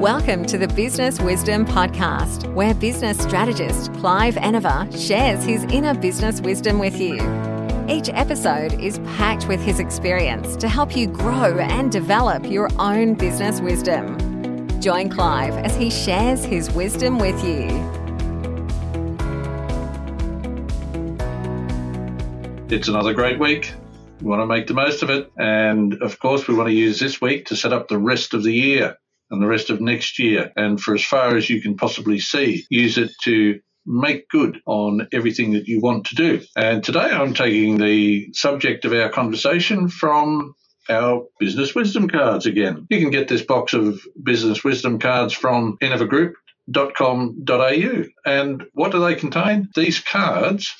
Welcome to the Business Wisdom Podcast, where business strategist Clive Enever shares his inner business wisdom with you. Each episode is packed with his experience to help you grow and develop your own business wisdom. Join Clive as he shares his wisdom with you. It's another great week. We want to make the most of it. And of course, we want to use this week to set up the rest of the year and the rest of next year. And for as far as you can possibly see, use it to make good on everything that you want to do. And today I'm taking the subject of our conversation from our business wisdom cards again. You can get this box of business wisdom cards from enevergroup.com.au. And what do they contain? These cards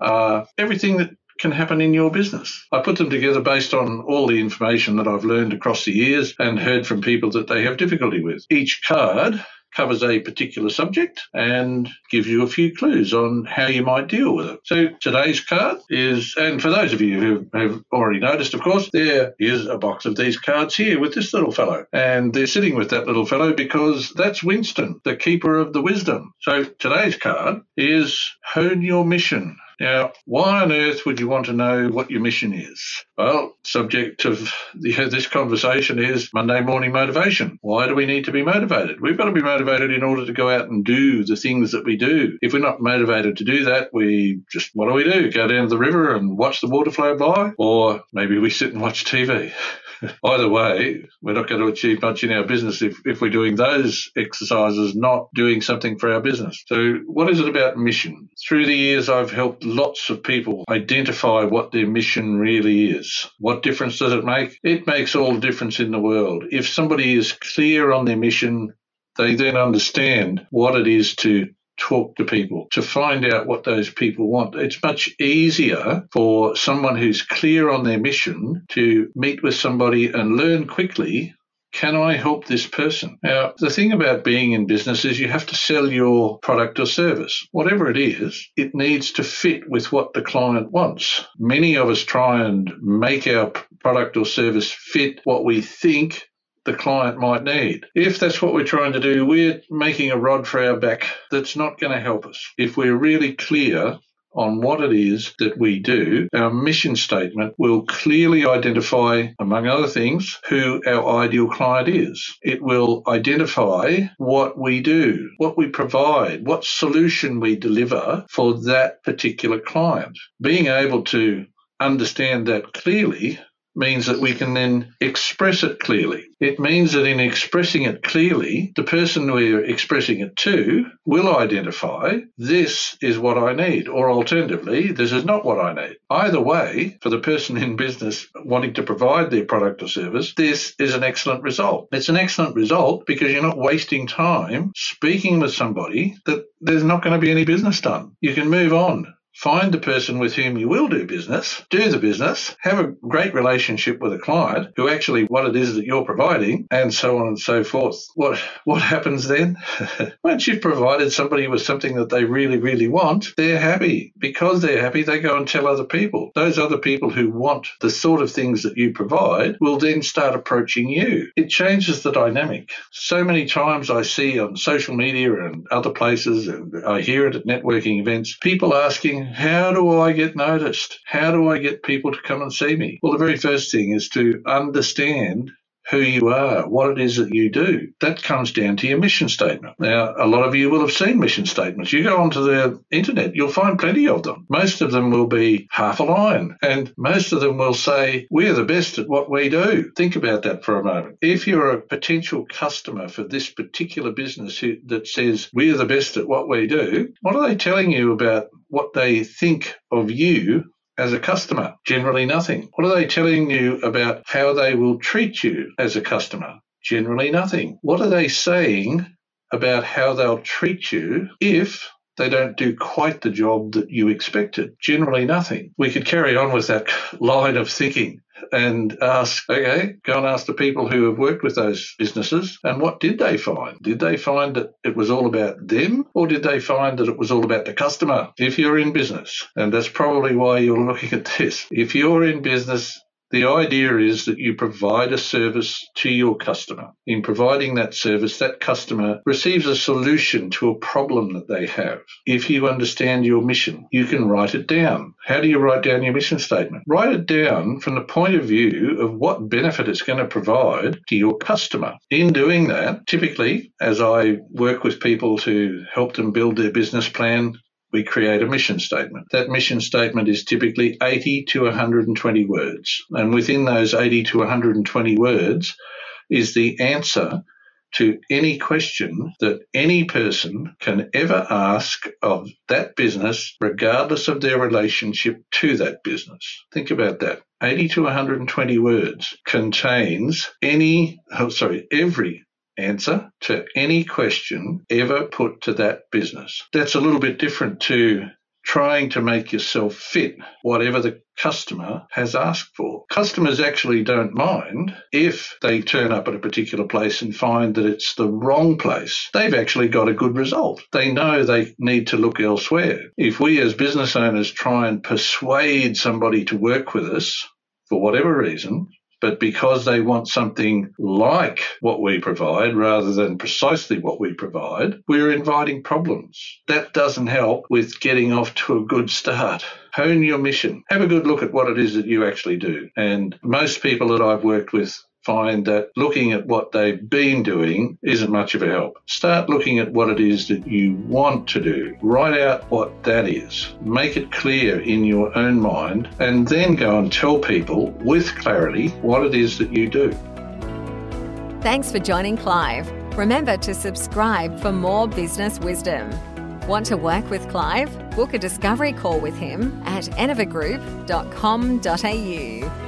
are everything that can happen in your business. I put them together based on all the information that I've learned across the years and heard from people that they have difficulty with. Each card covers a particular subject and gives you a few clues on how you might deal with it. So today's card is, and for those of you who have already noticed, of course, there is a box of these cards here with this little fellow. And they're sitting with that little fellow because that's Winston, the keeper of the wisdom. So today's card is hone your mission. Now, why on earth would you want to know what your mission is? Well, subject of the, this conversation is Monday morning motivation. Why do we need to be motivated? We've got to be motivated in order to go out and do the things that we do. If we're not motivated to do that, we just, what do we do? Go down to the river and watch the water flow by? Or maybe we sit and watch TV. Either way, we're not going to achieve much in our business if, if we're doing those exercises, not doing something for our business. So, what is it about mission? Through the years, I've helped lots of people identify what their mission really is. What difference does it make? It makes all the difference in the world. If somebody is clear on their mission, they then understand what it is to talk to people to find out what those people want. It's much easier for someone who's clear on their mission to meet with somebody and learn quickly can I help this person? Now, the thing about being in business is you have to sell your product or service. Whatever it is, it needs to fit with what the client wants. Many of us try and make our product or service fit what we think the client might need. If that's what we're trying to do, we're making a rod for our back that's not going to help us. If we're really clear on what it is that we do, our mission statement will clearly identify, among other things, who our ideal client is. It will identify what we do, what we provide, what solution we deliver for that particular client. Being able to understand that clearly means that we can then express it clearly. It means that in expressing it clearly, the person we're expressing it to will identify this is what I need, or alternatively, this is not what I need. Either way, for the person in business wanting to provide their product or service, this is an excellent result. It's an excellent result because you're not wasting time speaking with somebody that there's not going to be any business done. You can move on Find the person with whom you will do business, do the business, have a great relationship with a client who actually what it is that you're providing, and so on and so forth. What what happens then? Once you've provided somebody with something that they really, really want, they're happy. Because they're happy, they go and tell other people. Those other people who want the sort of things that you provide will then start approaching you. It changes the dynamic. So many times I see on social media and other places, and I hear it at networking events, people asking, how do I get noticed? How do I get people to come and see me? Well, the very first thing is to understand who you are, what it is that you do. That comes down to your mission statement. Now, a lot of you will have seen mission statements. You go onto the internet, you'll find plenty of them. Most of them will be half a line, and most of them will say, We're the best at what we do. Think about that for a moment. If you're a potential customer for this particular business who, that says, We're the best at what we do, what are they telling you about what they think of you as a customer? Generally nothing. What are they telling you about how they will treat you as a customer? Generally nothing. What are they saying about how they'll treat you if they don't do quite the job that you expected? Generally nothing. We could carry on with that line of thinking and ask, okay, go and ask the people who have worked with those businesses and what did they find? Did they find that it was all about them or did they find that it was all about the customer? If you're in business, and that's probably why you're looking at this, if you're in business, The idea is that you provide a service to your customer. In providing that service, that customer receives a solution to a problem that they have. If you understand your mission, you can write it down. How do you write down your mission statement? Write it down from the point of view of what benefit it's going to provide to your customer. In doing that, typically, as I work with people to help them build their business plan, we create a mission statement. That mission statement is typically 80 to 120 words. And within those 80 to 120 words is the answer to any question that any person can ever ask of that business, regardless of their relationship to that business. Think about that. 80 to 120 words contains any, oh, sorry, every answer to any question ever put to that business. That's a little bit different to trying to make yourself fit whatever the customer has asked for. Customers actually don't mind if they turn up at a particular place and find that it's the wrong place. They've actually got a good result. They know they need to look elsewhere. If we as business owners try and persuade somebody to work with us for whatever reason, but because they want something like what we provide rather than precisely what we provide, we're inviting problems. That doesn't help with getting off to a good start. Hone your mission. Have a good look at what it is that you actually do. And most people that I've worked with find that looking at what they've been doing isn't much of a help. Start looking at what it is that you want to do. Write out what that is. Make it clear in your own mind, and then go and tell people with clarity what it is that you do. Thanks for joining Clive. Remember to subscribe for more business wisdom. Want to work with Clive? Book a discovery call with him at enevergroup.com.au.